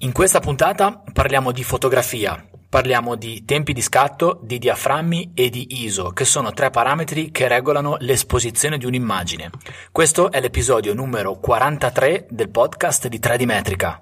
In questa puntata parliamo di fotografia, parliamo di tempi di scatto, di diaframmi e di ISO, che sono tre parametri che regolano l'esposizione di un'immagine. Questo è l'episodio numero 43 del podcast di 3D Metrica.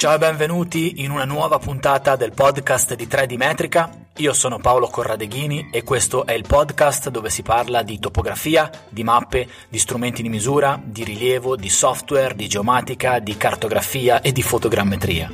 Ciao e benvenuti in una nuova puntata del podcast di 3D Metrica. Io sono Paolo Corradeghini e questo è il podcast dove si parla di topografia, di mappe, di strumenti di misura, di rilievo, di software, di geomatica, di cartografia e di fotogrammetria.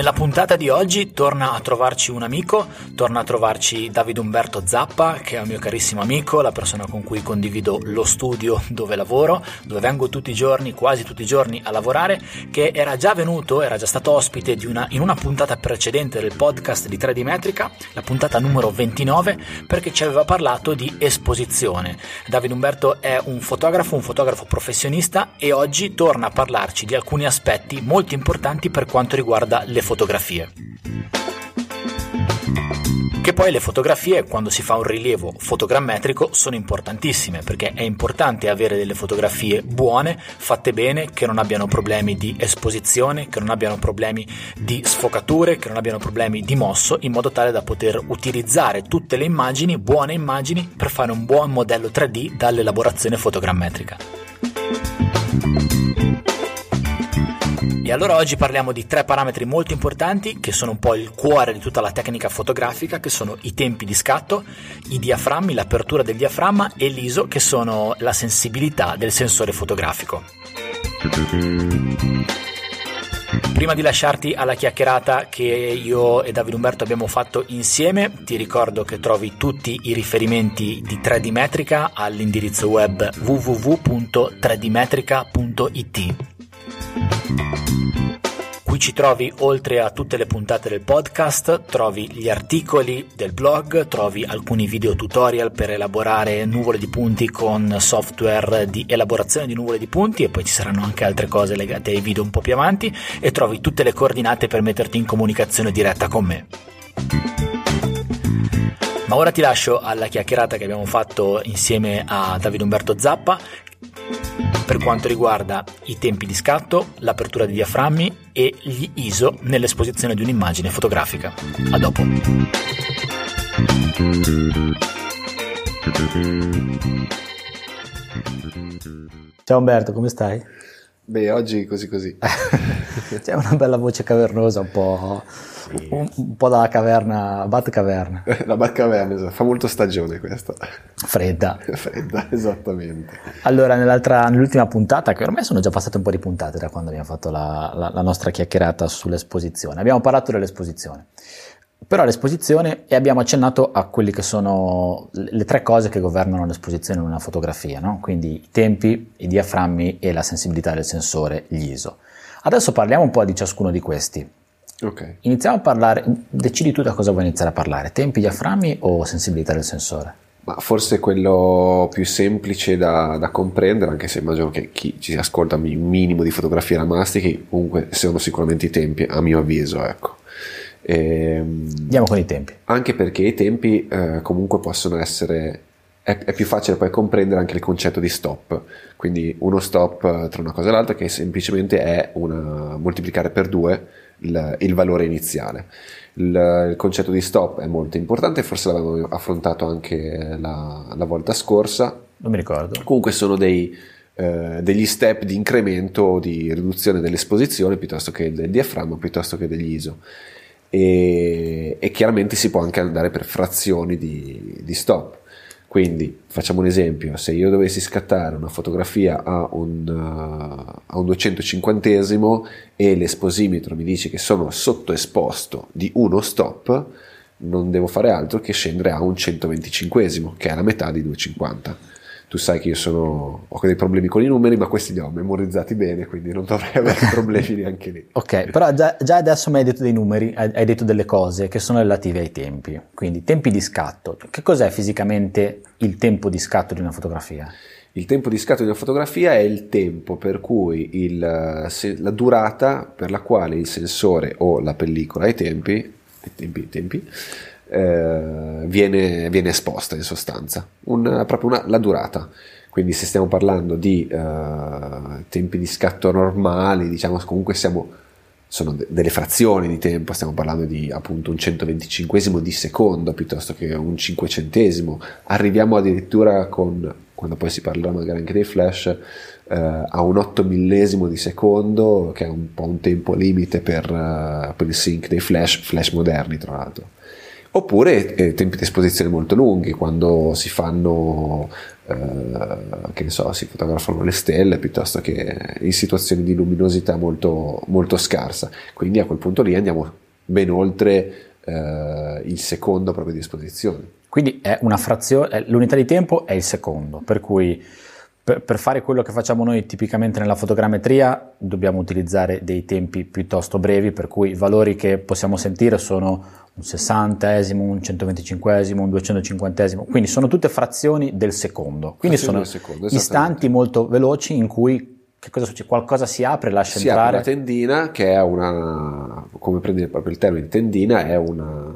Nella puntata di oggi torna a trovarci un amico, torna a trovarci Davide Umberto Zappa, che è un mio carissimo amico, la persona con cui condivido lo studio dove lavoro, dove vengo tutti i giorni, quasi tutti i giorni a lavorare, che era già venuto, era già stato ospite una, in una puntata precedente del podcast di 3D Metrica, la puntata numero 29, perché ci aveva parlato di esposizione. Davide Umberto è un fotografo, un fotografo professionista e oggi torna a parlarci di alcuni aspetti molto importanti per quanto riguarda le fotografie fotografie. Che poi le fotografie, quando si fa un rilievo fotogrammetrico, sono importantissime perché è importante avere delle fotografie buone, fatte bene, che non abbiano problemi di esposizione, che non abbiano problemi di sfocature, che non abbiano problemi di mosso, in modo tale da poter utilizzare tutte le immagini, buone immagini, per fare un buon modello 3D dall'elaborazione fotogrammetrica. E allora oggi parliamo di tre parametri molto importanti che sono un po' il cuore di tutta la tecnica fotografica, che sono i tempi di scatto, i diaframmi, l'apertura del diaframma e l'ISO, che sono la sensibilità del sensore fotografico. Prima di lasciarti alla chiacchierata che io e Davide Umberto abbiamo fatto insieme, ti ricordo che trovi tutti i riferimenti di 3D Metrica all'indirizzo web www.3dmetrica.it. Qui ci trovi, oltre a tutte le puntate del podcast, trovi gli articoli del blog, trovi alcuni video tutorial per elaborare nuvole di punti con software di elaborazione di nuvole di punti e poi ci saranno anche altre cose legate ai video un po' più avanti e trovi tutte le coordinate per metterti in comunicazione diretta con me. Ma ora ti lascio alla chiacchierata che abbiamo fatto insieme a Davide Umberto Zappa per quanto riguarda i tempi di scatto, l'apertura dei diaframmi e gli ISO nell'esposizione di un'immagine fotografica. A dopo. Ciao Umberto, come stai? Beh, oggi così così. C'è una bella voce cavernosa, un po', sì. un, un po dalla caverna, Batcaverna. La Batcaverna, esatto. fa molto stagione questa. Fredda. Fredda, esattamente. Allora, nell'ultima puntata, che ormai sono già passate un po' di puntate da quando abbiamo fatto la, la, la nostra chiacchierata sull'esposizione, abbiamo parlato dell'esposizione però l'esposizione e abbiamo accennato a quelle che sono le tre cose che governano l'esposizione in una fotografia, no? quindi i tempi, i diaframmi e la sensibilità del sensore, gli ISO. Adesso parliamo un po' di ciascuno di questi. Okay. Iniziamo a parlare, decidi tu da cosa vuoi iniziare a parlare, tempi, diaframmi o sensibilità del sensore? Ma forse quello più semplice da, da, comprendere, anche se immagino che chi ci ascolta un minimo di fotografia la mastichi, comunque sono sicuramente i tempi, a mio avviso, ecco. E, Andiamo con i tempi. Anche perché i tempi eh, comunque possono essere... È, è, più facile poi comprendere anche il concetto di stop. Quindi uno stop eh, tra una cosa e l'altra che semplicemente è una, moltiplicare per due il, il valore iniziale. Il, il, concetto di stop è molto importante, forse l'avevamo affrontato anche la, la volta scorsa. Non mi ricordo. Comunque sono dei, eh, degli step di incremento o di riduzione dell'esposizione piuttosto che del diaframma, piuttosto che degli ISO e, e, chiaramente si può anche andare per frazioni di, di, stop. Quindi facciamo un esempio, se io dovessi scattare una fotografia a un, uh, a un 250 e l'esposimetro mi dice che sono sottoesposto di uno stop, non devo fare altro che scendere a un 125 che è la metà di 250. Tu sai che io sono, ho dei problemi con i numeri, ma questi li ho memorizzati bene, quindi non dovrei avere problemi neanche lì. Ok, però già, già, adesso mi hai detto dei numeri, hai detto delle cose che sono relative ai tempi, quindi tempi di scatto. Che cos'è fisicamente il tempo di scatto di una fotografia? Il tempo di scatto di una fotografia è il tempo per cui il, la durata per la quale il sensore o la pellicola ai tempi, ai tempi, ai tempi eh, viene, viene, esposta in sostanza, una, proprio una, la durata. Quindi se stiamo parlando di uh, tempi di scatto normali, diciamo comunque siamo, sono de- delle frazioni di tempo, stiamo parlando di appunto un 125 di secondo piuttosto che un cinquecentesimo, arriviamo addirittura con quando poi si parlerà magari anche dei flash, eh, a un 8 millesimo di secondo, che è un po' un tempo limite per, uh, per il sync dei flash, flash moderni tra l'altro. Oppure eh, tempi di esposizione molto lunghi, quando si fanno, eh, che ne so, si fotografano le stelle piuttosto che in situazioni di luminosità molto, molto scarsa. Quindi a quel punto lì andiamo ben oltre eh, il secondo proprio di esposizione. Quindi è una frazione, l'unità di tempo è il secondo, per cui per, per, fare quello che facciamo noi tipicamente nella fotogrammetria dobbiamo utilizzare dei tempi piuttosto brevi, per cui i valori che possiamo sentire sono un sessantesimo, un centoventicinquesimo, un duecentocinquantesimo, quindi sono tutte frazioni del secondo, quindi frazioni sono secondo, istanti molto veloci in cui? Qualcosa si apre, lascia si entrare. Si apre una tendina che è una, come prende proprio il termine tendina, è una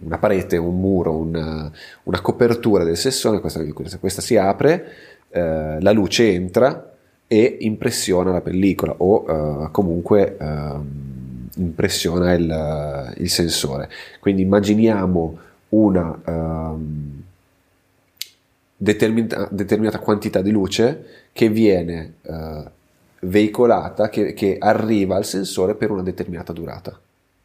una parete, un muro, una, una copertura del sessone, questa, questa si apre, eh, la luce entra e impressiona la pellicola o eh, comunque eh, impressiona il, il, sensore. Quindi immaginiamo una ehm, determinata, determinata, quantità di luce che viene eh, veicolata, che, che arriva al sensore per una determinata durata.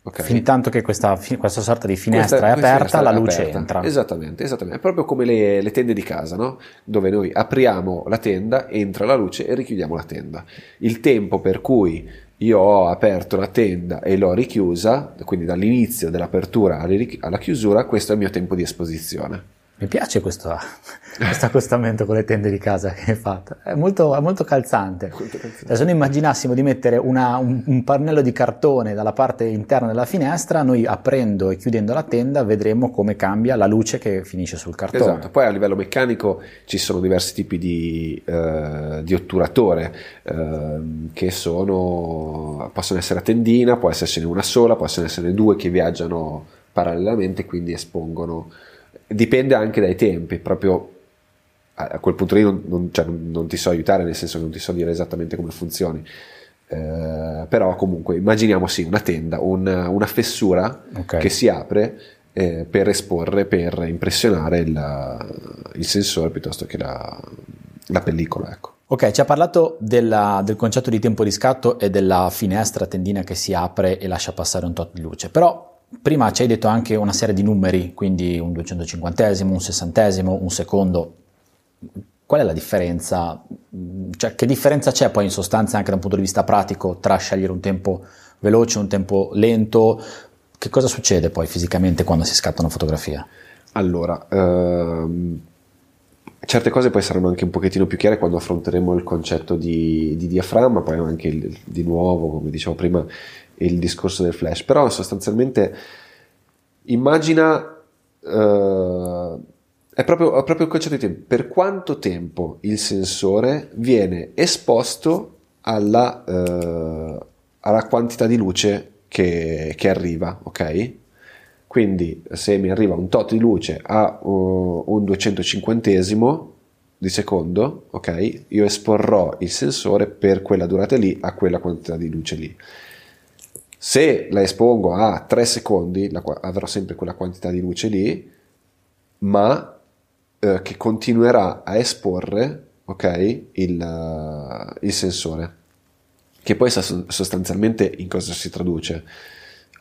Okay. Fin tanto che questa, questa, sorta di finestra questa, è aperta, finestra la luce aperta. entra. Esattamente, esattamente. È proprio come le, le, tende di casa, no? dove noi apriamo la tenda, entra la luce e richiudiamo la tenda. Il tempo per cui io ho aperto la tenda e l'ho richiusa, quindi dall'inizio dell'apertura alla chiusura, questo è il mio tempo di esposizione. Mi piace questo, questo accostamento con le tende di casa che hai fatto, è molto, è molto calzante. Se noi immaginassimo di mettere una, un, un, pannello di cartone dalla parte interna della finestra, noi aprendo e chiudendo la tenda vedremo come cambia la luce che finisce sul cartone. Esatto, poi a livello meccanico ci sono diversi tipi di, eh, di otturatore eh, che sono, possono essere a tendina, può essercene una sola, possono essere due che viaggiano parallelamente, quindi espongono dipende anche dai tempi, proprio a quel punto lì non, non, cioè, non, ti so aiutare, nel senso che non ti so dire esattamente come funzioni. Eh, però comunque immaginiamo sì una tenda, una, una fessura okay. che si apre eh, per esporre, per impressionare il, il sensore piuttosto che la, la pellicola. Ecco. Ok, ci ha parlato della, del concetto di tempo di scatto e della finestra tendina che si apre e lascia passare un tot di luce, però Prima ci hai detto anche una serie di numeri, quindi un 250, un sessantesimo, un secondo. Qual è la differenza? Cioè, che differenza c'è poi in sostanza anche da un punto di vista pratico tra scegliere un tempo veloce, un tempo lento? Che cosa succede poi fisicamente quando si scatta una fotografia? Allora, ehm, certe cose poi saranno anche un pochettino più chiare quando affronteremo il concetto di, di diaframma, poi anche il, di nuovo, come dicevo prima, il discorso del flash, però sostanzialmente immagina, uh, è, proprio, è, proprio, il concetto di tempo, per quanto tempo il sensore viene esposto alla, uh, alla quantità di luce che, che, arriva, ok? Quindi se mi arriva un tot di luce a uh, un 250 di secondo, ok? Io esporrò il sensore per quella durata lì a quella quantità di luce lì. Se la espongo a 3 secondi, la, avrò sempre quella quantità di luce lì, ma eh, che continuerà a esporre okay, il, uh, il, sensore. Che poi sostanzialmente in cosa si traduce?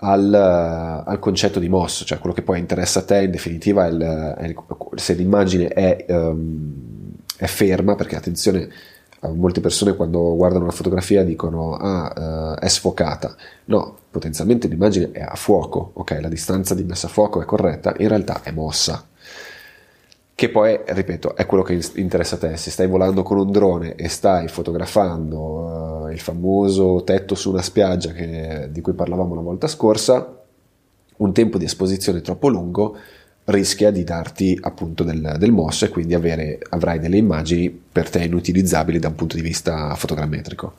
Al, uh, al, concetto di mosso, cioè quello che poi interessa a te in definitiva è, il, è il, se l'immagine è, um, è ferma, perché attenzione, molte persone quando guardano una fotografia dicono ah uh, è sfocata no potenzialmente l'immagine è a fuoco ok? La distanza di messa a fuoco è corretta in realtà è mossa che poi, ripeto, è quello che interessa a te. Se stai volando con un drone e stai fotografando uh, il famoso tetto su una spiaggia che, di cui parlavamo la volta scorsa, un tempo di esposizione troppo lungo rischia di darti appunto del, del mosso e quindi avere, avrai delle immagini per te inutilizzabili da un punto di vista fotogrammetrico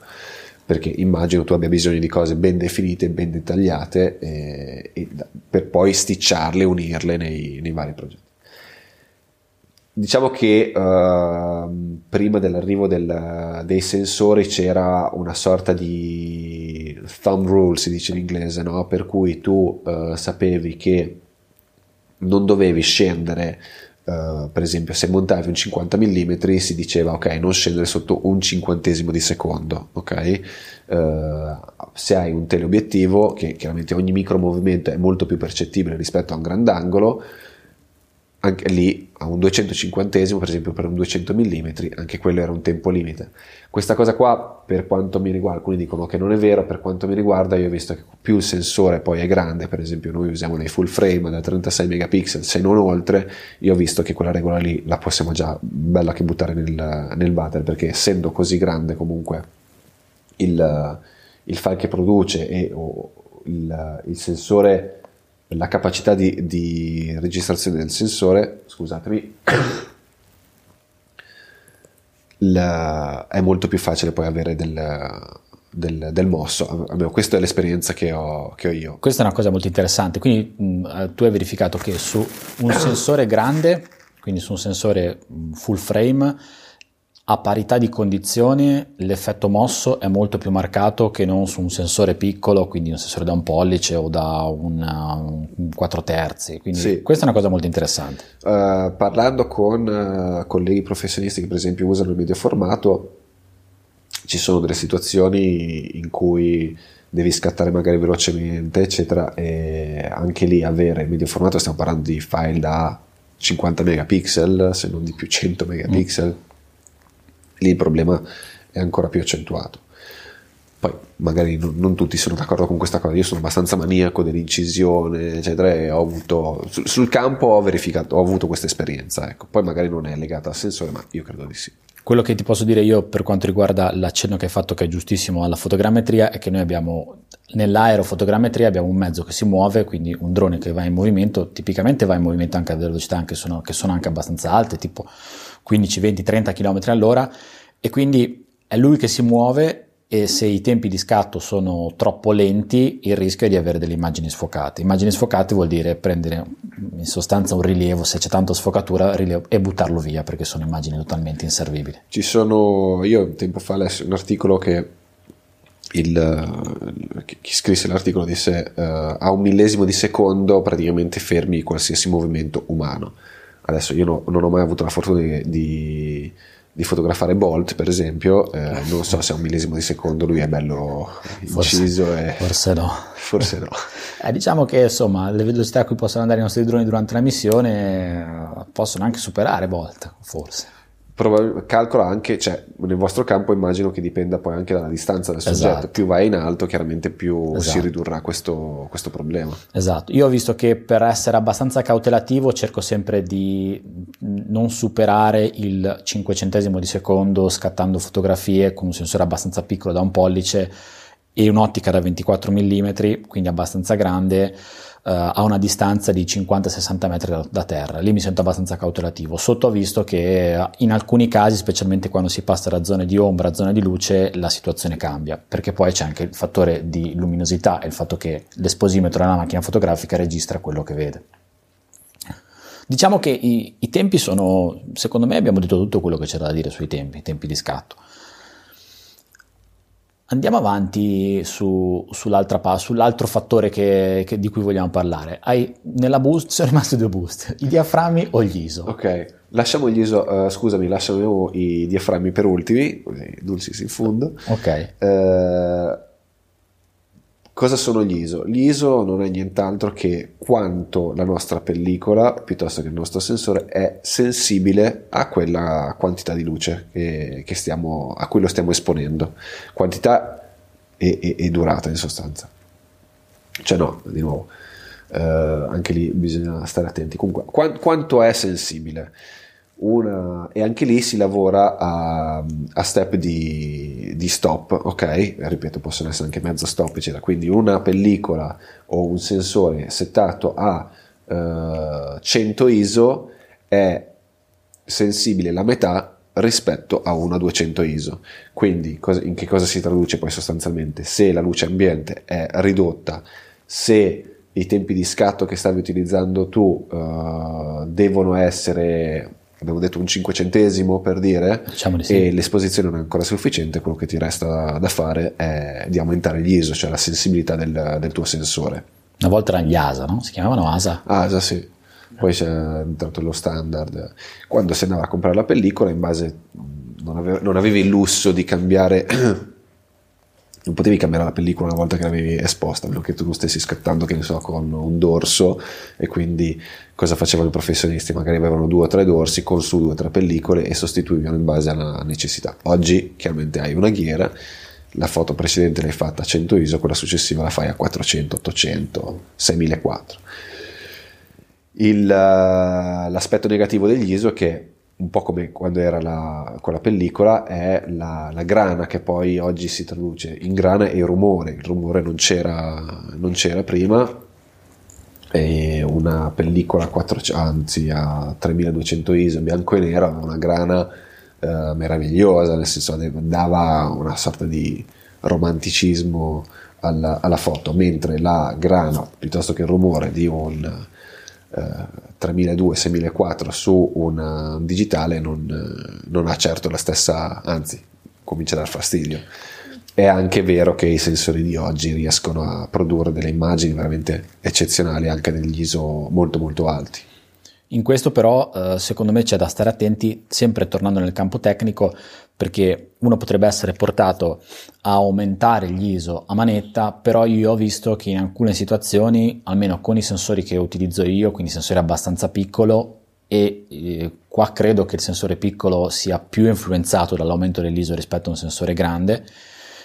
perché immagino tu abbia bisogno di cose ben definite, ben dettagliate e, e per poi sticciarle, unirle nei, nei vari progetti. Diciamo che uh, prima dell'arrivo del, dei sensori c'era una sorta di thumb rule, si dice in inglese, no? per cui tu uh, sapevi che non dovevi scendere Uh, per esempio se montavi un 50 mm si diceva ok non scendere sotto un cinquantesimo di secondo ok uh, se hai un teleobiettivo che chiaramente ogni micro movimento è molto più percettibile rispetto a un grandangolo anche lì a un 250 per esempio per un 200 mm anche quello era un tempo limite. Questa cosa qua per quanto mi riguarda alcuni dicono che non è vero per quanto mi riguarda io ho visto che più il sensore poi è grande per esempio noi usiamo dei full frame da 36 megapixel se non oltre io ho visto che quella regola lì la possiamo già bella che buttare nel, nel battere perché essendo così grande comunque il, il file che produce e il, il sensore la capacità di, di registrazione del sensore, scusatemi, la, è molto più facile poi avere del, del, del, mosso. Almeno questa è l'esperienza che ho, che ho, io. Questa è una cosa molto interessante. Quindi mh, tu hai verificato che su un sensore grande, quindi su un sensore full frame, a parità di condizioni l'effetto mosso è molto più marcato che non su un sensore piccolo, quindi un sensore da un pollice o da una, un 4 terzi. Quindi sì. questa è una cosa molto interessante. Uh, parlando con uh, colleghi professionisti che per esempio usano il medio formato, ci sono delle situazioni in cui devi scattare magari velocemente, eccetera, e anche lì avere il medio formato, stiamo parlando di file da 50 megapixel, se non di più 100 megapixel. Mm lì il problema è ancora più accentuato. Poi magari non, tutti sono d'accordo con questa cosa, io sono abbastanza maniaco dell'incisione, eccetera, e ho avuto, sul, sul campo ho verificato, ho avuto questa esperienza, ecco. poi magari non è legata al sensore, ma io credo di sì. Quello che ti posso dire io per quanto riguarda l'accenno che hai fatto, che è giustissimo, alla fotogrammetria, è che noi abbiamo nell'aerofotogrammetria abbiamo un mezzo che si muove, quindi un drone che va in movimento, tipicamente va in movimento anche a velocità anche sono, che sono anche abbastanza alte, tipo 15, 20, 30 km all'ora e quindi è lui che si muove e se i tempi di scatto sono troppo lenti il rischio è di avere delle immagini sfocate. Immagini sfocate vuol dire prendere in sostanza un rilievo, se c'è tanto sfocatura, rilievo, e buttarlo via perché sono immagini totalmente inservibili. Ci sono, io tempo fa lessi un articolo che il, chi scrisse l'articolo disse uh, a un millesimo di secondo praticamente fermi qualsiasi movimento umano Adesso io no, non ho mai avuto la fortuna di, di, di fotografare Bolt, per esempio, eh, non so se a un millesimo di secondo lui è bello inciso. Forse, e... forse no. Forse no. Eh, diciamo che insomma le velocità a cui possono andare i nostri droni durante la missione eh, possono anche superare Bolt, forse calcola anche, cioè nel vostro campo immagino che dipenda poi anche dalla distanza del soggetto, esatto. più vai in alto chiaramente più esatto. si ridurrà questo, questo, problema. Esatto, io ho visto che per essere abbastanza cautelativo cerco sempre di non superare il cinquecentesimo di secondo scattando fotografie con un sensore abbastanza piccolo da un pollice e un'ottica da 24 mm, quindi abbastanza grande a una distanza di 50-60 metri da, da, terra. Lì mi sento abbastanza cautelativo. Sotto ho visto che eh, in alcuni casi, specialmente quando si passa da zone di ombra a zone di luce, la situazione cambia, perché poi c'è anche il fattore di luminosità e il fatto che l'esposimetro della macchina fotografica registra quello che vede. Diciamo che i, i tempi sono, secondo me abbiamo detto tutto quello che c'era da dire sui tempi, i tempi di scatto. Andiamo avanti su, sull'altra, sull'altro fattore che, che, di cui vogliamo parlare. Hai, nella boost sono rimasti due boost, i diaframmi o gli ISO? Ok, lasciamo gli ISO, uh, scusami, lasciamo i diaframmi per ultimi, così dulcis in fondo. Ok. Uh, Cosa sono gli ISO? Gli ISO non è nient'altro che quanto la nostra pellicola, piuttosto che il nostro sensore, è sensibile a quella quantità di luce che, che stiamo, a cui lo stiamo esponendo. Quantità e, e, e durata in sostanza. Cioè no, di nuovo, eh, anche lì bisogna stare attenti. Comunque, qu- quanto è sensibile? Una, e anche lì si lavora a, a step di, di, stop, ok? Ripeto, possono essere anche mezzo stop, eccetera. Quindi una pellicola o un sensore settato a uh, 100 ISO è sensibile la metà rispetto a una 200 ISO. Quindi in che cosa si traduce poi sostanzialmente? Se la luce ambiente è ridotta, se i tempi di scatto che stavi utilizzando tu uh, devono essere abbiamo detto un cinquecentesimo per dire, diciamo sì. e l'esposizione non è ancora sufficiente, quello che ti resta da fare è di aumentare gli ISO, cioè la sensibilità del, del tuo sensore. Una volta erano gli ASA, no? Si chiamavano ASA? ASA, sì. Poi c'è entrato lo standard. Quando si andava a comprare la pellicola, in base non avevi, non avevi il lusso di cambiare non potevi cambiare la pellicola una volta che l'avevi esposta, che tu non stessi scattando, che ne so, con un dorso e quindi cosa facevano i professionisti? Magari avevano due o tre dorsi con su due o tre pellicole e sostituivano in base alla necessità. Oggi chiaramente hai una ghiera, la foto precedente l'hai fatta a 100 ISO, quella successiva la fai a 400, 800, 6004. Il, l'aspetto negativo degli ISO è che un po' come quando era la, quella pellicola, è la, la, grana che poi oggi si traduce in grana e rumore. Il rumore non c'era, non c'era prima. E una pellicola 4, anzi a 3200 ISO bianco e nero aveva una grana eh, meravigliosa, nel senso dava una sorta di romanticismo alla, alla foto, mentre la grana piuttosto che il rumore di un 3200-6004 su un digitale non, non, ha certo la stessa, anzi comincia a dar fastidio. È anche vero che i sensori di oggi riescono a produrre delle immagini veramente eccezionali anche negli ISO molto molto alti. In questo però eh, secondo me c'è da stare attenti, sempre tornando nel campo tecnico, perché uno potrebbe essere portato a aumentare gli ISO a manetta, però io ho visto che in alcune situazioni, almeno con i sensori che utilizzo io, quindi sensore abbastanza piccolo, e eh, qua credo che il sensore piccolo sia più influenzato dall'aumento dell'ISO rispetto a un sensore grande,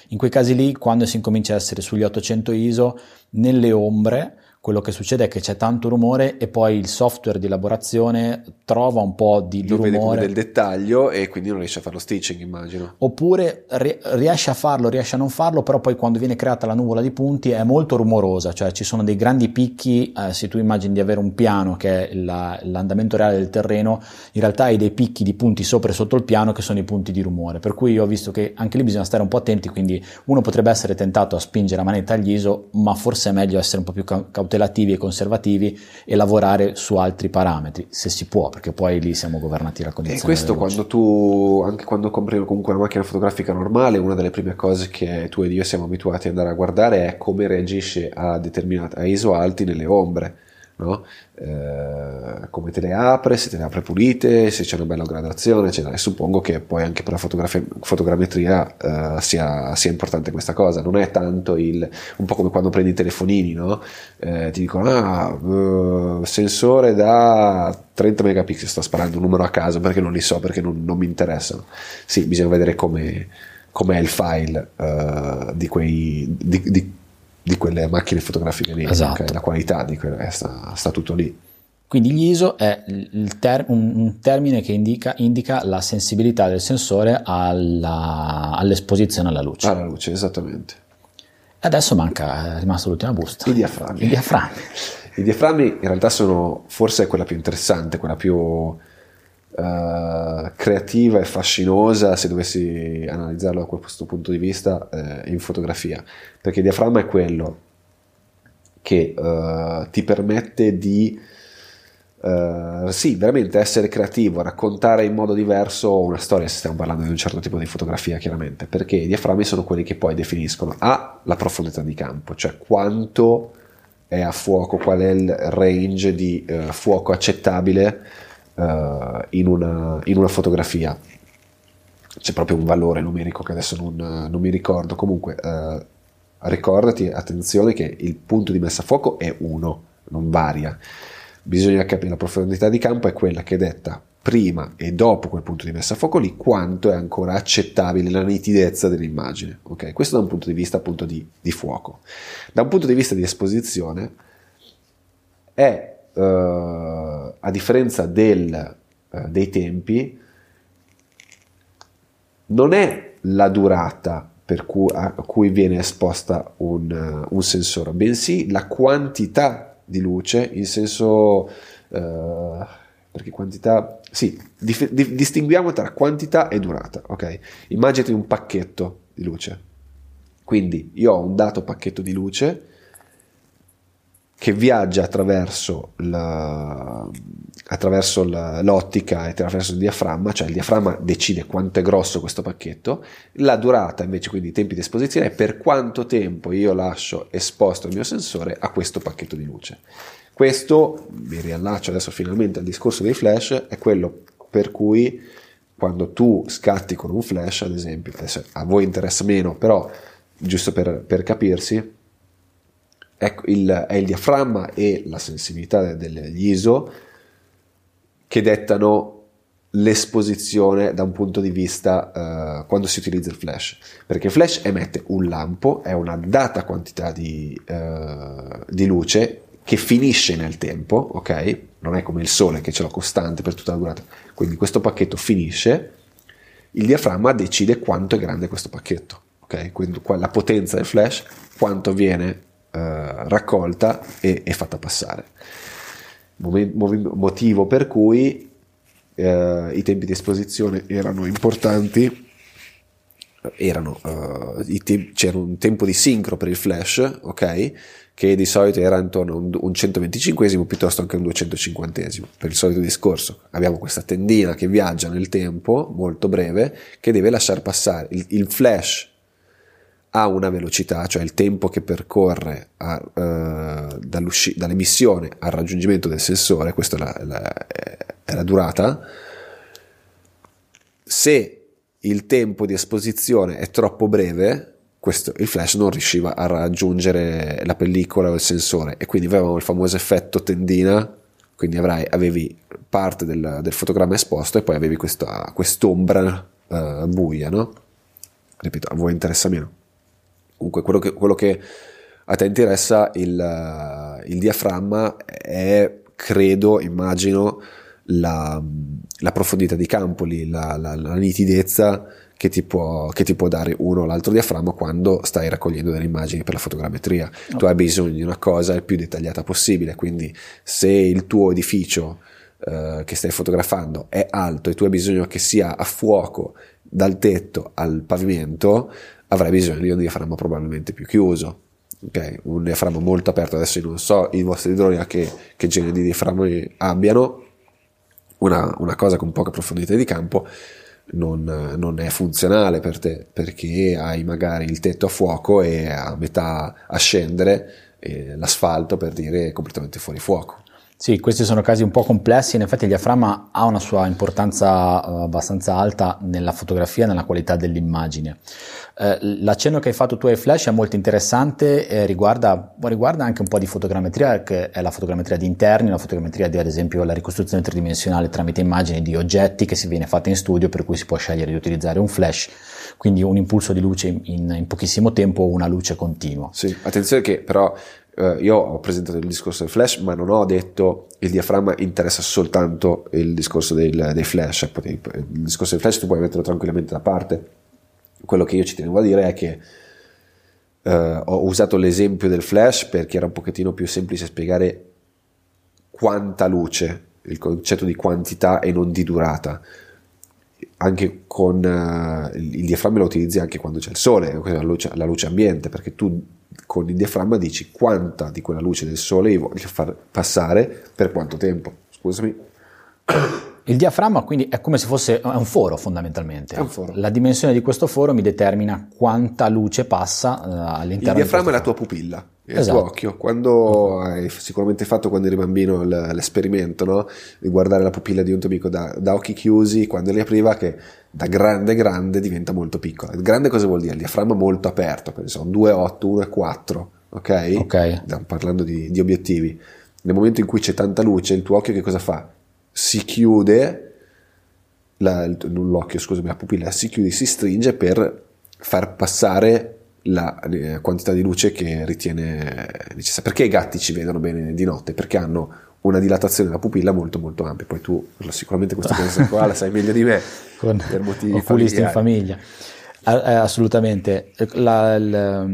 in quei casi lì, quando si incomincia a essere sugli 800 ISO, nelle ombre, quello che succede è che c'è tanto rumore e poi il software di elaborazione trova un po' di, di rumore. del dettaglio e quindi non riesce a fare lo stitching, immagino. Oppure riesce a farlo, riesce a non farlo, però poi quando viene creata la nuvola di punti è molto rumorosa, cioè ci sono dei grandi picchi, eh, se tu immagini di avere un piano che è la, l'andamento reale del terreno, in realtà hai dei picchi di punti sopra e sotto il piano che sono i punti di rumore, per cui io ho visto che anche lì bisogna stare un po' attenti, quindi uno potrebbe essere tentato a spingere la manetta agli ISO, ma forse è meglio essere un po' più cautelare cautelativi e conservativi e lavorare su altri parametri, se si può, perché poi lì siamo governati dalla condizione. E questo quando tu, anche quando compri comunque una macchina fotografica normale, una delle prime cose che tu ed io siamo abituati ad andare a guardare è come reagisce a determinate a ISO alti nelle ombre no? eh, come te le apre, se te le apre pulite, se c'è una bella gradazione, eccetera. E suppongo che poi anche per la fotogrammetria eh, sia, sia, importante questa cosa. Non è tanto il un po' come quando prendi i telefonini, no? eh, ti dicono: Ah, uh, sensore da 30 megapixel. Sto sparando un numero a caso perché non li so, perché non, non mi interessano. Sì, bisogna vedere come com'è il file uh, di, quei, di, di, di quelle macchine fotografiche lì, esatto. okay? la qualità di quelle, eh, sta, sta, tutto lì. Quindi l'ISO è ter- un, un, termine che indica, indica, la sensibilità del sensore alla, all'esposizione alla luce. Alla luce, esattamente. E adesso manca, è rimasto l'ultima busta. I diaframmi. I diaframmi. I diaframmi in realtà sono forse quella più interessante, quella più uh, creativa e fascinosa se dovessi analizzarlo da questo punto di vista uh, in fotografia, perché il diaframma è quello che uh, ti permette di Uh, sì, veramente essere creativo, raccontare in modo diverso una storia, se stiamo parlando di un certo tipo di fotografia, chiaramente, perché i diaframmi sono quelli che poi definiscono A la profondità di campo, cioè quanto è a fuoco, qual è il range di uh, fuoco accettabile uh, in, una, in, una, fotografia. C'è proprio un valore numerico che adesso non, non mi ricordo. Comunque, uh, ricordati, attenzione, che il punto di messa a fuoco è uno, non varia. Bisogna capire la profondità di campo è quella che detta prima e dopo quel punto di messa a fuoco lì quanto è ancora accettabile la nitidezza dell'immagine. Okay? Questo da un punto di vista appunto di, di fuoco. Da un punto di vista di esposizione è uh, a differenza del eh, dei tempi non è la durata cui, a cui viene esposta un, uh, un, sensore, bensì la quantità di luce in senso... Uh, perché quantità... Sì, dif- di- distinguiamo tra quantità e durata, ok? Immaginati un pacchetto di luce. Quindi io ho un dato pacchetto di luce che viaggia attraverso, la, attraverso la, l'ottica e attraverso il diaframma, cioè il diaframma decide quanto è grosso questo pacchetto, la durata invece, quindi i tempi di esposizione, è per quanto tempo io lascio esposto il mio sensore a questo pacchetto di luce. Questo, mi riallaccio adesso finalmente al discorso dei flash, è quello per cui quando tu scatti con un flash, ad esempio, a voi interessa meno, però giusto per, per capirsi, è il, è il, diaframma e la sensibilità degli ISO che dettano l'esposizione da un punto di vista uh, quando si utilizza il flash. Perché il flash emette un lampo è una data quantità di, uh, di luce che finisce nel tempo ok? Non è come il sole che ce l'ha costante per tutta la durata. Quindi questo pacchetto finisce il diaframma decide quanto è grande questo pacchetto ok? Quindi la potenza del flash quanto viene raccolta e, e, fatta passare. motivo per cui eh, i tempi di esposizione erano importanti, erano, uh, te- c'era un tempo di sincro per il flash, ok? Che di solito era intorno a un, un 125 piuttosto che un 250 per il solito discorso. Abbiamo questa tendina che viaggia nel tempo, molto breve, che deve lasciare passare il, il flash ha una velocità, cioè il tempo che percorre a, uh, dall'emissione al raggiungimento del sensore, questa è la, la, è la durata, se il tempo di esposizione è troppo breve, questo, il flash non riusciva a raggiungere la pellicola o il sensore e quindi avevamo il famoso effetto tendina, quindi avrai, avevi parte del, del, fotogramma esposto e poi avevi questa, quest'ombra uh, buia, no? Ripeto, a voi interessa meno. Comunque quello che, quello che a te interessa il, il, diaframma è, credo, immagino, la, la profondità di campo, la, la, la nitidezza che ti, può, che ti, può, dare uno o l'altro diaframma quando stai raccogliendo delle immagini per la fotogrammetria. No. Tu hai bisogno di una cosa il più dettagliata possibile, quindi se il tuo edificio eh, che stai fotografando è alto e tu hai bisogno che sia a fuoco dal tetto al pavimento, avrai bisogno di un diaframma probabilmente più chiuso. Okay? Un diaframma molto aperto, adesso io non so i vostri droni che, che genere di diaframma abbiano, una, una, cosa con poca profondità di campo non, non, è funzionale per te perché hai magari il tetto a fuoco e a metà a scendere l'asfalto per dire completamente fuori fuoco. Sì, questi sono casi un po' complessi, in effetti il diaframma ha una sua importanza uh, abbastanza alta nella fotografia nella qualità dell'immagine. Uh, l'accenno che hai fatto tu ai flash è molto interessante e riguarda, riguarda, anche un po' di fotogrammetria, che è la fotogrammetria di interni, la fotogrammetria di ad esempio la ricostruzione tridimensionale tramite immagini di oggetti che si viene fatta in studio, per cui si può scegliere di utilizzare un flash, quindi un impulso di luce in, in pochissimo tempo o una luce continua. Sì, attenzione che però eh, io ho presentato il discorso del flash, ma non ho detto il diaframma interessa soltanto il discorso del, dei flash. Il discorso del flash tu puoi metterlo tranquillamente da parte. Quello che io ci tenevo a dire è che eh, ho usato l'esempio del flash perché era un pochettino più semplice spiegare quanta luce, il concetto di quantità e non di durata anche con uh, il diaframma lo utilizzi anche quando c'è il sole, la luce, la luce ambiente, perché tu con il diaframma dici quanta di quella luce del sole io voglio far passare per quanto tempo. Scusami. Il diaframma quindi è come se fosse un foro fondamentalmente. È un foro. La dimensione di questo foro mi determina quanta luce passa uh, all'interno. Il diaframma è la tua pupilla, esatto. il tuo occhio. Quando hai sicuramente fatto quando eri bambino l'esperimento no? di guardare la pupilla di un tuo amico da, da occhi chiusi, quando li apriva che da grande grande diventa molto piccola. Grande cosa vuol dire? Il diaframma molto aperto, per esempio 2,8, 1,4, ok? Ok. Stiamo parlando di, di obiettivi. Nel momento in cui c'è tanta luce, il tuo occhio che cosa fa? si chiude, la, l'occhio, scusami, la pupilla si chiude, si stringe per far passare la quantità di luce che ritiene necessaria. Perché i gatti ci vedono bene di notte? Perché hanno una dilatazione della pupilla molto molto ampia. Poi tu sicuramente questa cosa qua la sai meglio di me con per motivi oculisti in famiglia. Eh, assolutamente. La, la,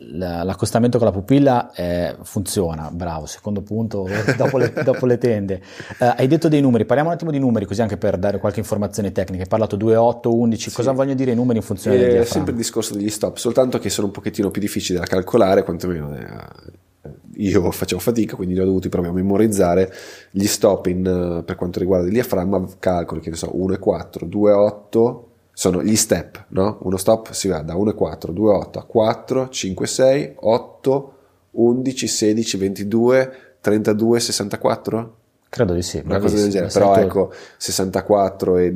l'accostamento con la pupilla eh, funziona, bravo. Secondo punto, dopo le, dopo le tende. Eh, hai detto dei numeri, parliamo un attimo di numeri, così anche per dare qualche informazione tecnica. Hai parlato 2, 8, 11. Sì. Cosa vogliono dire i numeri in funzione eh, del diaframma? È sempre il discorso degli stop, soltanto che sono un pochettino più difficili da calcolare, quantomeno eh, io facevo fatica, quindi li ho dovuti proprio memorizzare. Gli stop in, per quanto riguarda il diaframma, calcoli che ne so, 1,4, 2,8 sono gli step, no? Uno stop si va da 1,4, 2,8 a 4, 5, 6, 8, 11, 16, 22, 32, 64? Credo di sì. Una cosa del genere, però ecco, 64 e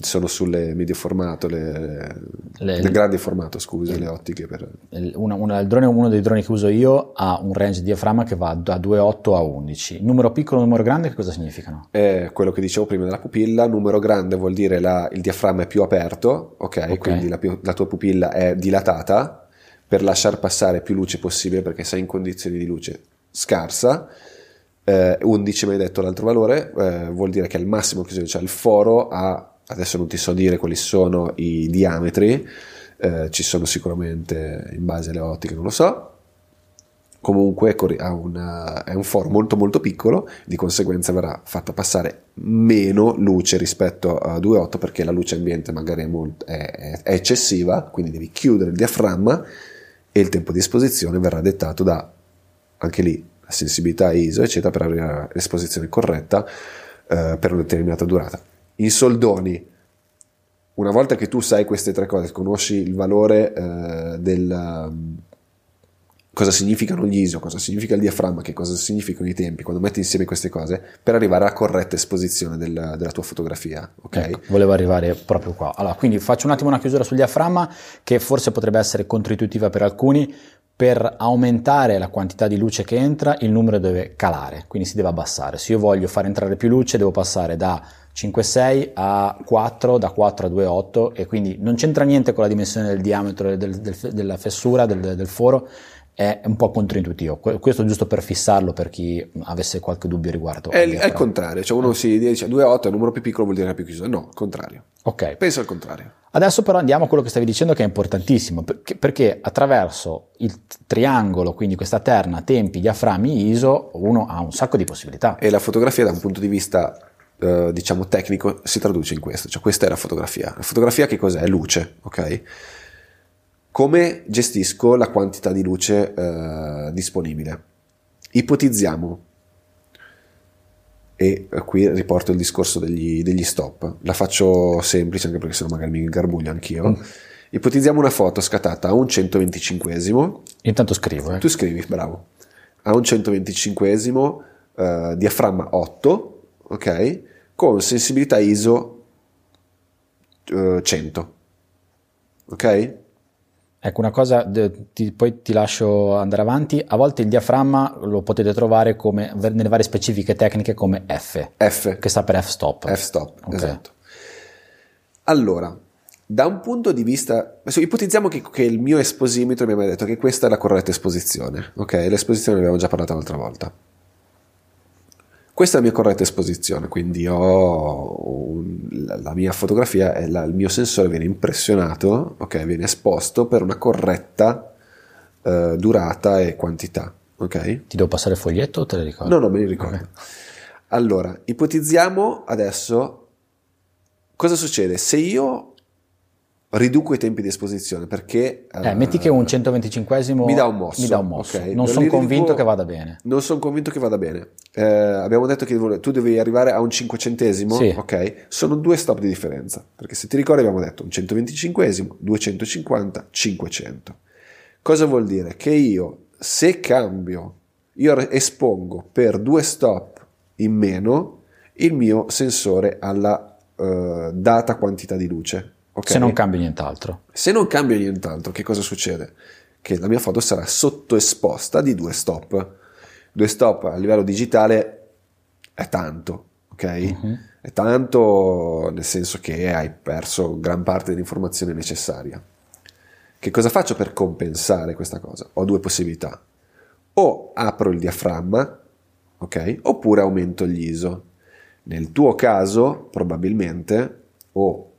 sono sulle medio formato, le, le, nel grande formato, scusa, le ottiche. Per... Una, una, drone, uno dei droni che uso io ha un range di diaframma che va da 2,8 a 11. Numero piccolo, numero grande, che cosa significano? È quello che dicevo prima della pupilla. Numero grande vuol dire la, il diaframma è più aperto, ok? okay. Quindi la, la tua pupilla è dilatata per lasciare passare più luce possibile perché sei in condizioni di luce scarsa. Eh, 11 mi hai detto l'altro valore, eh, vuol dire che al massimo che cioè il foro ha adesso non ti so dire quali sono i diametri, eh, ci sono sicuramente in base alle ottiche, non lo so. Comunque ha una, è un foro molto molto piccolo, di conseguenza verrà fatta passare meno luce rispetto a 2.8 perché la luce ambiente magari è, molto, è, è eccessiva, quindi devi chiudere il diaframma e il tempo di esposizione verrà dettato da anche lì la sensibilità ISO eccetera per avere l'esposizione corretta eh, per una determinata durata in soldoni, una volta che tu sai queste tre cose, conosci il valore eh, del um, cosa significano gli ISO, cosa significa il diaframma, che cosa significano i tempi, quando metti insieme queste cose, per arrivare alla corretta esposizione del, della tua fotografia. Okay? Ecco, volevo arrivare proprio qua. Allora, quindi faccio un attimo una chiusura sul diaframma, che forse potrebbe essere controintuitiva per alcuni. Per aumentare la quantità di luce che entra, il numero deve calare, quindi si deve abbassare. Se io voglio far entrare più luce, devo passare da 5,6 a 4, da 4 a 2,8 e quindi non c'entra niente con la dimensione del diametro del, del, della fessura del, del, foro, è un po' controintuitivo. Questo giusto per fissarlo per chi avesse qualche dubbio riguardo. È, è il contrario, cioè uno si dice 2,8 è un numero più piccolo vuol dire che è più chiuso. No, il contrario. Ok. Penso al contrario. Adesso però andiamo a quello che stavi dicendo che è importantissimo, perché, perché attraverso il triangolo, quindi questa terna, tempi, diaframmi, ISO, uno ha un sacco di possibilità. E la fotografia da un punto di vista eh, diciamo tecnico si traduce in questo, cioè questa è la fotografia. La fotografia che cos'è? È luce, ok? Come gestisco la quantità di luce eh, disponibile? Ipotizziamo, e qui riporto il discorso degli, degli, stop, la faccio semplice anche perché sennò magari mi garbuglio anch'io. Mm. Ipotizziamo una foto scattata a un 125esimo. Intanto scrivo. Eh. Tu scrivi, bravo. A un 125esimo, eh, diaframma 8, ok? Con sensibilità ISO uh, 100. Ok? Ecco, una cosa, ti, poi ti lascio andare avanti. A volte il diaframma lo potete trovare come, nelle varie specifiche tecniche come F. F. Che sta per F-stop. F-stop, okay. esatto. Allora, da un punto di vista, adesso ipotizziamo che, che, il mio esposimetro mi abbia detto che questa è la corretta esposizione, ok? L'esposizione ne abbiamo già parlato l'altra volta. Questa è la mia corretta esposizione, quindi un, la mia fotografia e il mio sensore viene impressionato, ok, viene esposto per una corretta eh, durata e quantità. Okay? Ti devo passare il foglietto o te le ricordo? No, no, me li ricordo. Okay. Allora, ipotizziamo adesso cosa succede se io riduco i tempi di esposizione perché eh, uh, metti che un 125esimo mi dà un mosso, mi dà un mosso. Okay. non sono convinto che vada bene non sono convinto che vada bene eh, abbiamo detto che tu devi arrivare a un cinquecentesimo sì. ok sono due stop di differenza perché se ti ricordi abbiamo detto un 125esimo 250 500 cosa vuol dire che io se cambio io espongo per due stop in meno il mio sensore alla uh, data quantità di luce Okay? Se non cambio nient'altro. Se non cambio nient'altro, che cosa succede? Che la mia foto sarà sottoesposta di due stop. Due stop a livello digitale è tanto, ok? Uh-huh. È tanto nel senso che hai perso gran parte dell'informazione necessaria. Che cosa faccio per compensare questa cosa? Ho due possibilità. O apro il diaframma, ok? Oppure aumento gli ISO. Nel tuo caso, probabilmente, o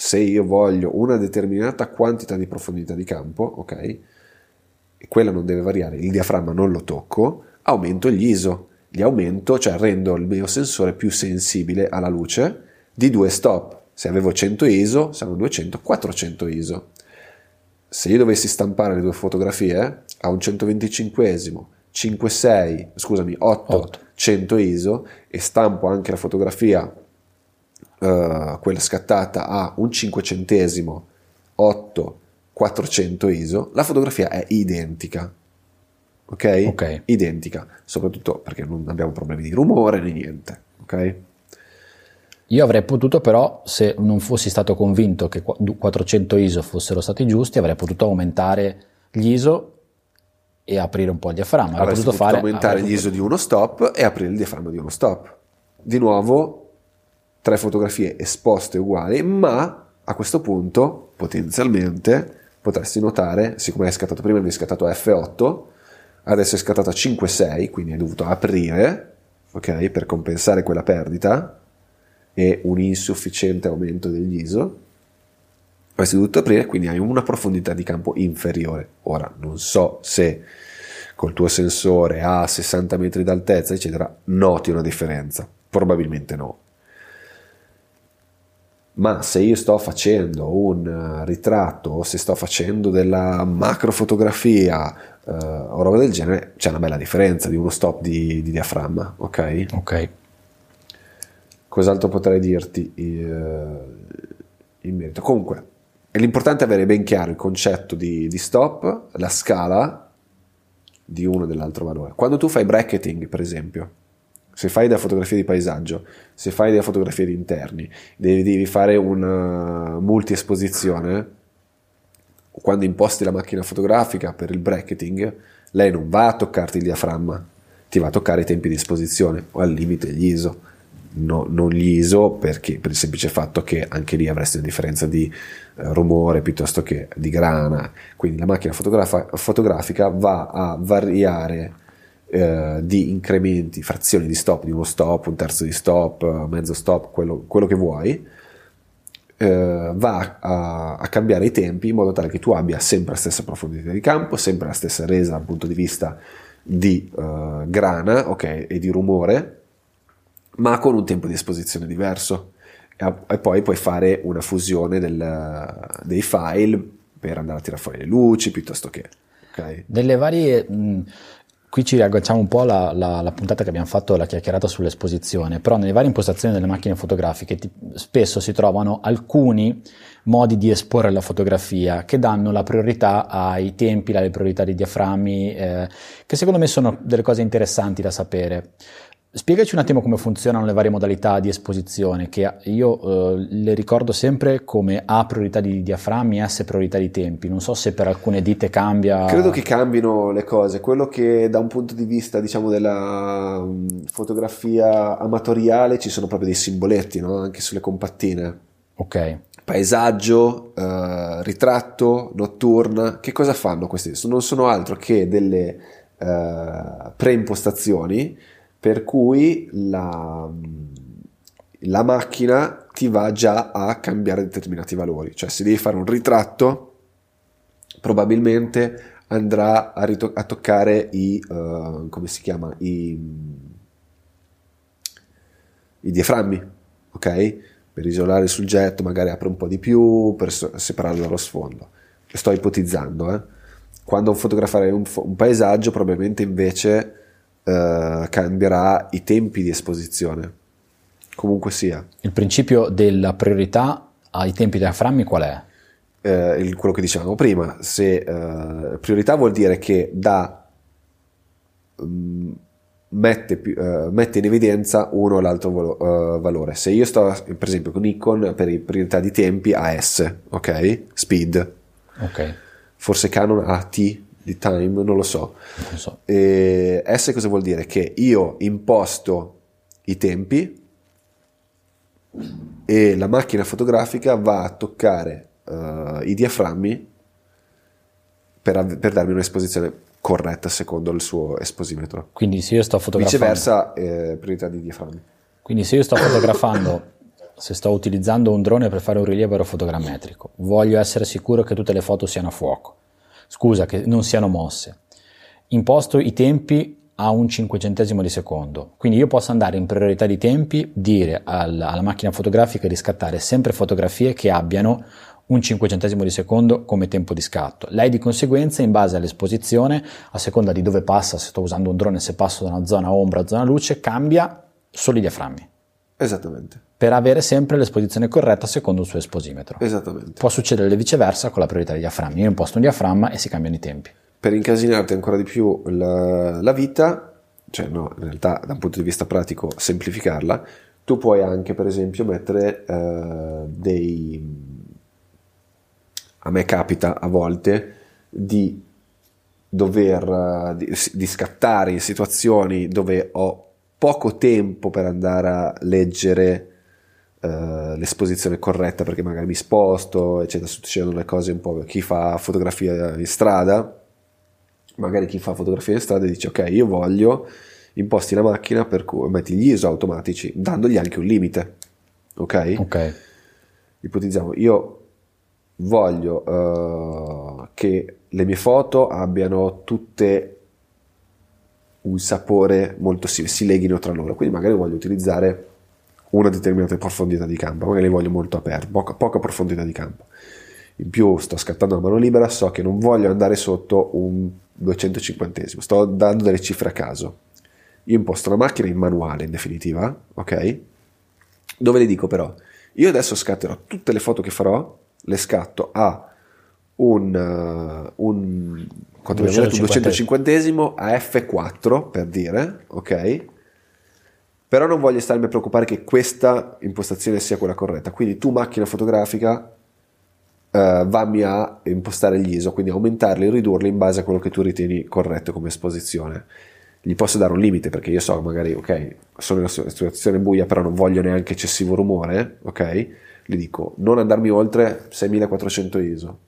se io voglio una determinata quantità di profondità di campo, ok? E quella non deve variare, il diaframma non lo tocco, aumento gli ISO, li aumento, cioè rendo il mio sensore più sensibile alla luce di due stop. Se avevo 100 ISO, saranno 200, 400 ISO. Se io dovessi stampare le due fotografie a un 125esimo, 5, 6, scusami, 8, 8. 100 ISO e stampo anche la fotografia, uh, quella scattata a un cinquecentesimo, 8, 400 ISO, la fotografia è identica. Ok? Ok. Identica, soprattutto perché non abbiamo problemi di rumore né niente. Ok? Io avrei potuto però, se non fossi stato convinto che 400 ISO fossero stati giusti, avrei potuto aumentare gli ISO e aprire un po' il diaframma. Avrei potuto fare, aumentare gli ISO di uno stop e aprire il diaframma di uno stop. Di nuovo, tre fotografie esposte uguali, ma a questo punto potenzialmente potresti notare, siccome hai scattato prima, mi hai scattato F8, adesso hai scattato a 5-6, quindi hai dovuto aprire, ok, per compensare quella perdita e un insufficiente aumento degli ISO, avresti dovuto aprire, quindi hai una profondità di campo inferiore. Ora, non so se col tuo sensore a 60 metri d'altezza, eccetera, noti una differenza. Probabilmente no. Ma se io sto facendo un ritratto o se sto facendo della macrofotografia uh, o roba del genere, c'è una bella differenza di uno stop di, di diaframma, ok? Ok. Cos'altro potrei dirti in merito? Comunque, l'importante è avere ben chiaro il concetto di, di stop, la scala di uno e dell'altro valore. Quando tu fai bracketing, per esempio, se fai della fotografia di paesaggio, se fai della fotografia di interni, devi, devi fare una multi-esposizione, quando imposti la macchina fotografica per il bracketing, lei non va a toccarti il diaframma, ti va a toccare i tempi di esposizione o al limite gli ISO. No, non gli ISO perché, per il semplice fatto che anche lì avresti una differenza di eh, rumore piuttosto che di grana, quindi la macchina fotografa- fotografica va a variare eh, di incrementi, frazioni di stop, di uno stop, un terzo di stop, mezzo stop, quello, quello che vuoi, eh, va a, a, cambiare i tempi in modo tale che tu abbia sempre la stessa profondità di campo, sempre la stessa resa dal punto di vista di uh, grana okay, e di rumore, ma con un tempo di esposizione diverso. E poi puoi fare una fusione del, dei file per andare a tirare fuori le luci piuttosto che. Okay. Delle varie. Mh, qui ci riagganciamo un po' alla, puntata che abbiamo fatto, la chiacchierata sull'esposizione, però nelle varie impostazioni delle macchine fotografiche ti, spesso si trovano alcuni modi di esporre la fotografia che danno la priorità ai tempi, alle priorità dei diaframmi, eh, che secondo me sono delle cose interessanti da sapere. Spiegaci un attimo come funzionano le varie modalità di esposizione, che io eh, le ricordo sempre come A priorità di diaframmi, S priorità di tempi. Non so se per alcune ditte cambia. Credo che cambino le cose. Quello che da un punto di vista, diciamo, della um, fotografia amatoriale ci sono proprio dei simboletti, no? Anche sulle compattine. Ok. Paesaggio, eh, ritratto, notturna. Che cosa fanno questi? Non sono altro che delle eh, preimpostazioni per cui la, la macchina ti va già a cambiare determinati valori. Cioè se devi fare un ritratto, probabilmente andrà a, rito- a toccare i, uh, come si chiama, i, i diaframmi, ok? Per isolare il soggetto magari apre un po' di più, per separarlo dallo sfondo. Sto ipotizzando, eh? Quando fotograferai un, un paesaggio, probabilmente invece eh, cambierà i tempi di esposizione. Comunque sia. Il principio della priorità ai tempi diaframmi qual è? Eh, il, quello che dicevamo prima, se eh, priorità vuol dire che da um, mette, uh, mette, in evidenza uno o l'altro volo, uh, valore. Se io sto, per esempio, con Nikon per priorità di tempi a S, ok? Speed. Ok. Forse Canon a T di time, non lo so. Non so. E S cosa vuol dire? Che io imposto i tempi e la macchina fotografica va a toccare uh, i diaframmi per, per darmi un'esposizione corretta secondo il suo esposimetro. Quindi se io sto fotografando... Viceversa, eh, priorità di diaframmi. Quindi se io sto fotografando, se sto utilizzando un drone per fare un rilievo aerofotogrammetrico, voglio essere sicuro che tutte le foto siano a fuoco, scusa, che non siano mosse, imposto i tempi a un cinquecentesimo di secondo. Quindi io posso andare in priorità di tempi, dire al, alla macchina fotografica di scattare sempre fotografie che abbiano un cinquecentesimo di secondo come tempo di scatto. Lei di conseguenza, in base all'esposizione, a seconda di dove passa, se sto usando un drone, se passo da una zona ombra a zona luce, cambia solo i diaframmi. Esattamente. Per avere sempre l'esposizione corretta secondo il suo esposimetro. Esattamente. Può succedere viceversa con la priorità dei diaframmi. Io imposto un diaframma e si cambiano i tempi. Per incasinarti ancora di più la, la vita, cioè no, in realtà da un punto di vista pratico semplificarla, tu puoi anche per esempio mettere uh, dei... A me capita a volte di dover di, di scattare in situazioni dove ho poco tempo per andare a leggere uh, l'esposizione corretta perché magari mi sposto, eccetera, succedono le cose un po'. Chi fa fotografia in strada, magari chi fa fotografia in strada dice ok, io voglio imposti la macchina per cui metti gli ISO automatici, dandogli anche un limite. Ok? Ok. Ipotizziamo, io voglio uh, che le mie foto abbiano tutte un sapore molto simile, si leghino tra loro. Quindi magari voglio utilizzare una determinata profondità di campo, magari voglio molto aperte, poca, poca profondità di campo. In più sto scattando a mano libera, so che non voglio andare sotto un 250, sto dando delle cifre a caso. Io imposto la macchina in manuale, in definitiva, ok? Dove le dico però, io adesso scatterò tutte le foto che farò, le scatto a un, uh, un quanto 250 a F4 per dire, ok? Però non voglio starmi a preoccupare che questa impostazione sia quella corretta. Quindi tu macchina fotografica Uh, vammi a impostare gli ISO, quindi aumentarli o ridurli in base a quello che tu ritieni corretto come esposizione. Gli posso dare un limite perché io so magari, ok, sono in una situazione buia, però non voglio neanche eccessivo rumore, ok? Gli dico non andarmi oltre 6400 ISO.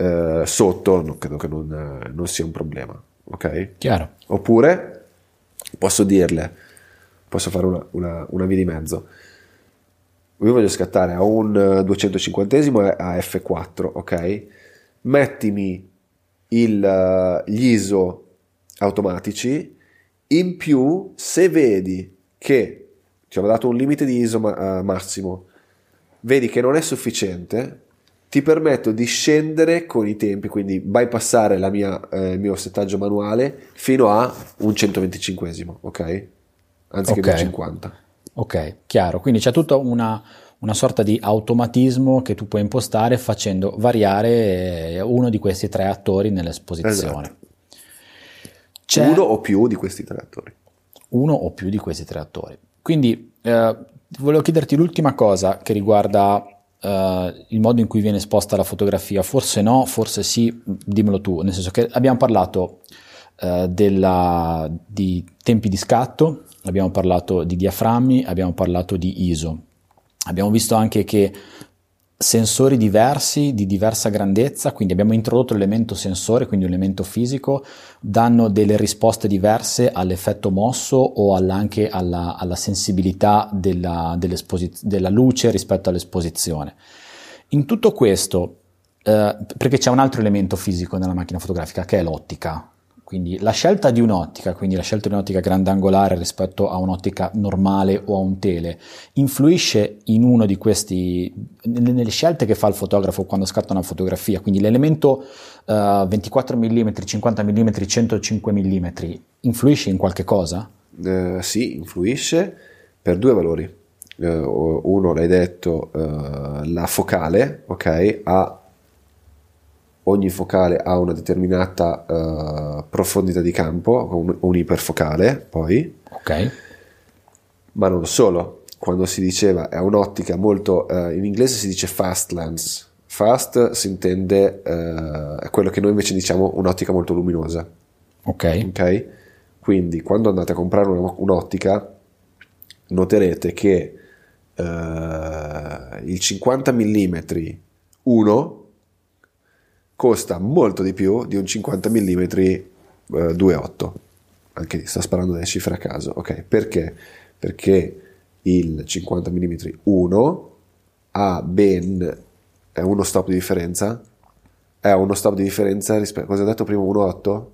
Uh, sotto non, credo che non, non, sia un problema, ok? Chiaro. Oppure posso dirle, posso fare una, una, una via di mezzo io voglio scattare a un 250 a F4, ok? Mettimi il, gli ISO automatici, in più se vedi che ti ho dato un limite di ISO ma, massimo, vedi che non è sufficiente, ti permetto di scendere con i tempi, quindi bypassare la mia, eh, il mio settaggio manuale fino a un 125, ok? Anziché okay. 250. Ok, chiaro. Quindi c'è tutta una, una, sorta di automatismo che tu puoi impostare facendo variare eh, uno di questi tre attori nell'esposizione. Esatto. Uno o più di questi tre attori. Uno o più di questi tre attori. Quindi eh, volevo chiederti l'ultima cosa che riguarda eh, il modo in cui viene esposta la fotografia. Forse no, forse sì, dimmelo tu. Nel senso che abbiamo parlato eh, della, di tempi di scatto, abbiamo parlato di diaframmi, abbiamo parlato di ISO. Abbiamo visto anche che sensori diversi di diversa grandezza, quindi abbiamo introdotto l'elemento sensore, quindi un elemento fisico, danno delle risposte diverse all'effetto mosso o anche alla, alla sensibilità della, della, luce rispetto all'esposizione. In tutto questo, eh, perché c'è un altro elemento fisico nella macchina fotografica che è l'ottica, quindi la scelta di un'ottica, quindi la scelta di un'ottica grandangolare rispetto a un'ottica normale o a un tele, influisce in uno di questi, nelle scelte che fa il fotografo quando scatta una fotografia. Quindi l'elemento uh, 24 mm, 50 mm, 105 mm influisce in qualche cosa? Uh, sì, influisce per due valori. Uh, uno l'hai detto, eh, la focale, ok, ha ogni focale ha una determinata uh, profondità di campo, un, un iperfocale poi. Ok. Ma non solo, quando si diceva è un'ottica molto, uh, in inglese si dice fast lens, fast si intende, uh, quello che noi invece diciamo un'ottica molto luminosa. Ok. Ok? Quindi quando andate a comprare un'ottica noterete che il 50 mm 1 costa molto di più di un 50 mm eh, 2.8. Anche lì sto sparando delle cifre a caso. Ok, perché? Perché il 50 mm 1 ha ben è uno stop di differenza è uno stop di differenza rispetto cosa ho detto prima 1.8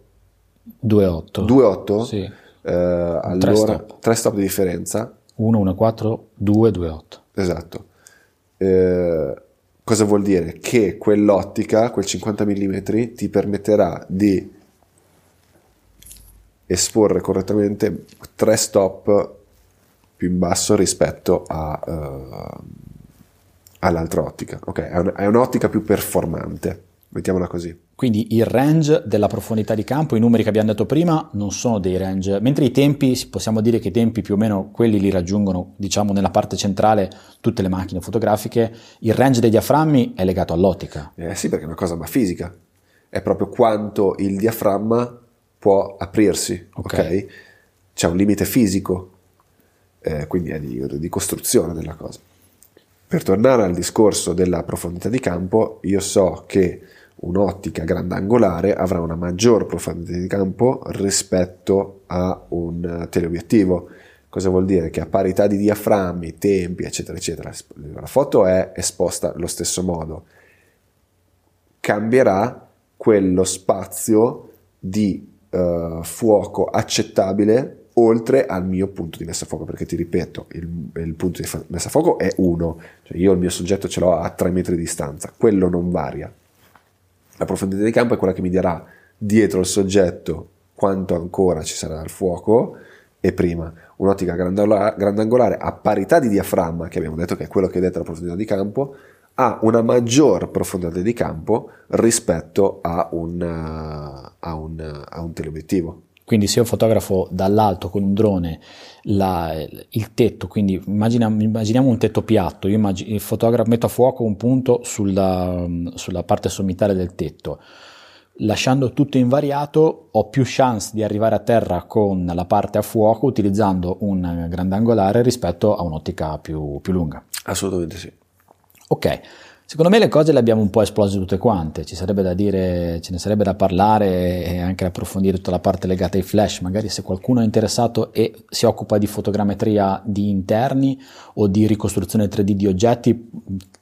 2.8 2.8 sì. eh, allora 3 stop. 3 stop di differenza 1 1.4 2 2.8 esatto eh, cosa vuol dire che quell'ottica quel 50 mm ti permetterà di esporre correttamente 3 stop più in basso rispetto a, uh, all'altra ottica. Ok, è, un, è un'ottica più performante, mettiamola così. Quindi il range della profondità di campo, i numeri che abbiamo detto prima, non sono dei range, mentre i tempi, possiamo dire che i tempi più o meno quelli li raggiungono, diciamo, nella parte centrale tutte le macchine fotografiche, il range dei diaframmi è legato all'ottica. Eh sì, perché è una cosa ma fisica, è proprio quanto il diaframma può aprirsi, ok? okay? C'è un limite fisico eh, quindi è di, di costruzione della cosa. Per tornare al discorso della profondità di campo, io so che un'ottica grandangolare avrà una maggior profondità di campo rispetto a un teleobiettivo. Cosa vuol dire? Che a parità di diaframmi, tempi, eccetera, eccetera, la foto è esposta allo stesso modo. Cambierà quello spazio di uh, fuoco accettabile oltre al mio punto di messa a fuoco, perché ti ripeto, il, il punto di messa a fuoco è uno, cioè io il mio soggetto ce l'ho a 3 metri di distanza, quello non varia. La profondità di campo è quella che mi dirà dietro il soggetto quanto ancora ci sarà il fuoco e prima un'ottica grandangolare a parità di diaframma, che abbiamo detto che è quello che è detta la profondità di campo, ha una maggior profondità di campo rispetto a un, a un, a un teleobiettivo. Quindi se io fotografo dall'alto con un drone la, il tetto, quindi immagina, immaginiamo un tetto piatto, io immagino, fotografo, metto a fuoco un punto sulla, sulla parte sommitale del tetto, lasciando tutto invariato ho più chance di arrivare a terra con la parte a fuoco utilizzando un grandangolare rispetto a un'ottica più, più lunga. Assolutamente sì. Ok. Secondo me le cose le abbiamo un po' esplose tutte quante, ci sarebbe da dire, ce ne sarebbe da parlare e anche approfondire tutta la parte legata ai flash, magari se qualcuno è interessato e si occupa di fotogrammetria di interni o di ricostruzione 3D di oggetti,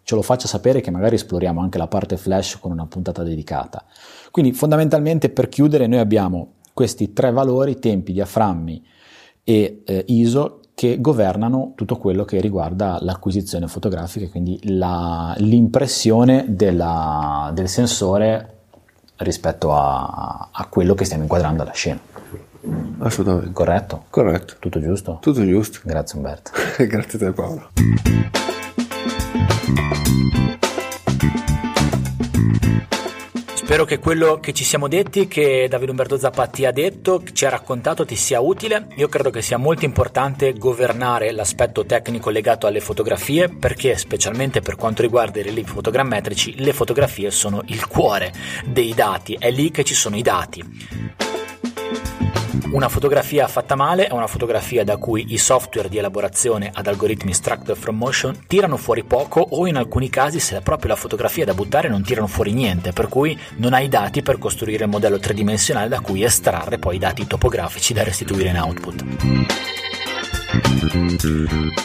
ce lo faccia sapere che magari esploriamo anche la parte flash con una puntata dedicata. Quindi fondamentalmente per chiudere noi abbiamo questi tre valori, tempi, diaframmi e eh, ISO che governano tutto quello che riguarda l'acquisizione fotografica, quindi la, l'impressione della, del sensore rispetto a, a, quello che stiamo inquadrando alla scena. Assolutamente. Corretto? Corretto. Tutto giusto? Tutto giusto. Grazie Umberto. Grazie a te Paolo. Spero che quello che ci siamo detti, che Davide Umberto Zappa ti ha detto, ci ha raccontato, ti sia utile. Io credo che sia molto importante governare l'aspetto tecnico legato alle fotografie, perché specialmente per quanto riguarda i rilievi fotogrammetrici, le fotografie sono il cuore dei dati, è lì che ci sono i dati. Una fotografia fatta male è una fotografia da cui i software di elaborazione ad algoritmi structured from motion tirano fuori poco o in alcuni casi se è proprio la fotografia da buttare non tirano fuori niente, per cui non hai dati per costruire il modello tridimensionale da cui estrarre poi i dati topografici da restituire in output.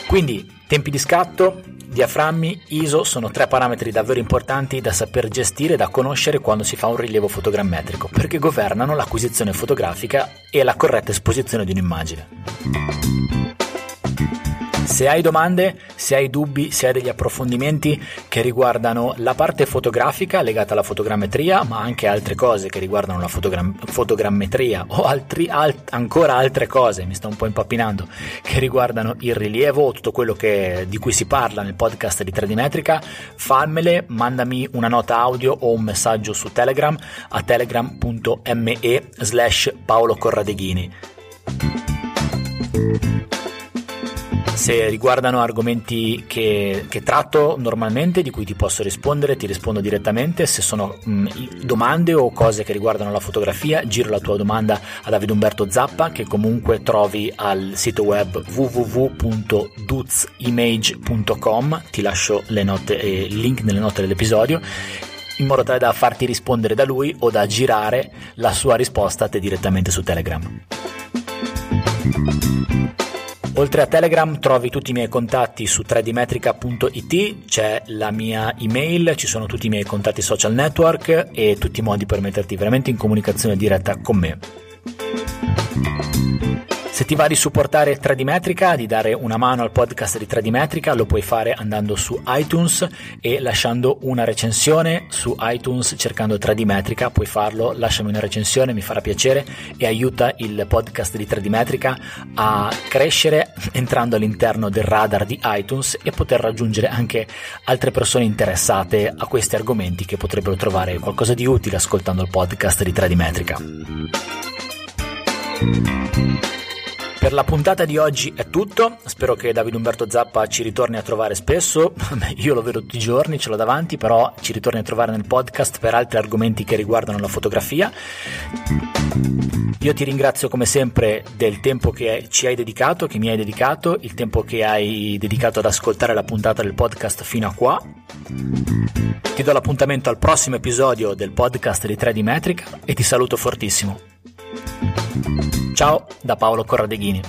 Quindi tempi di scatto, Diaframmi, ISO sono tre parametri davvero importanti da saper gestire e da conoscere quando si fa un rilievo fotogrammetrico, perché governano l'acquisizione fotografica e la corretta esposizione di un'immagine. Se hai domande, se hai dubbi, se hai degli approfondimenti che riguardano la parte fotografica legata alla fotogrammetria, ma anche altre cose che riguardano la fotogram- fotogrammetria o altri, alt- ancora altre cose, mi sto un po' impappinando, che riguardano il rilievo o tutto quello che, di cui si parla nel podcast di 3D Metrica, fammele, mandami una nota audio o un messaggio su Telegram a telegram.me slash Paolo Corradeghini se riguardano argomenti che, che, tratto normalmente, di cui ti posso rispondere, ti rispondo direttamente. Se sono mh, domande o cose che riguardano la fotografia, giro la tua domanda a Davide Umberto Zappa, che comunque trovi al sito web www.duzimage.com. Ti lascio note, eh, il link nelle note dell'episodio in modo tale da farti rispondere da lui o da girare la sua risposta a te direttamente su Telegram. Oltre a Telegram trovi tutti i miei contatti su 3dmetrica.it, c'è la mia email, ci sono tutti i miei contatti social network e tutti i modi per metterti veramente in comunicazione diretta con me. Se ti va di supportare 3D Metrica, di dare una mano al podcast di 3D Metrica, lo puoi fare andando su iTunes e lasciando una recensione su iTunes cercando 3D Metrica, puoi farlo, lasciami una recensione, mi farà piacere e aiuta il podcast di 3D Metrica a crescere entrando all'interno del radar di iTunes e poter raggiungere anche altre persone interessate a questi argomenti che potrebbero trovare qualcosa di utile ascoltando il podcast di 3D Metrica. Per la puntata di oggi è tutto, spero che Davide Umberto Zappa ci ritorni a trovare spesso, io lo vedo tutti i giorni, ce l'ho davanti, però ci ritorni a trovare nel podcast per altri argomenti che riguardano la fotografia. Io ti ringrazio come sempre del tempo che ci hai dedicato, che mi hai dedicato, il tempo che hai dedicato ad ascoltare la puntata del podcast fino a qua. Ti do l'appuntamento al prossimo episodio del podcast di 3D Metrica e ti saluto fortissimo. Ciao da Paolo Corradeghini.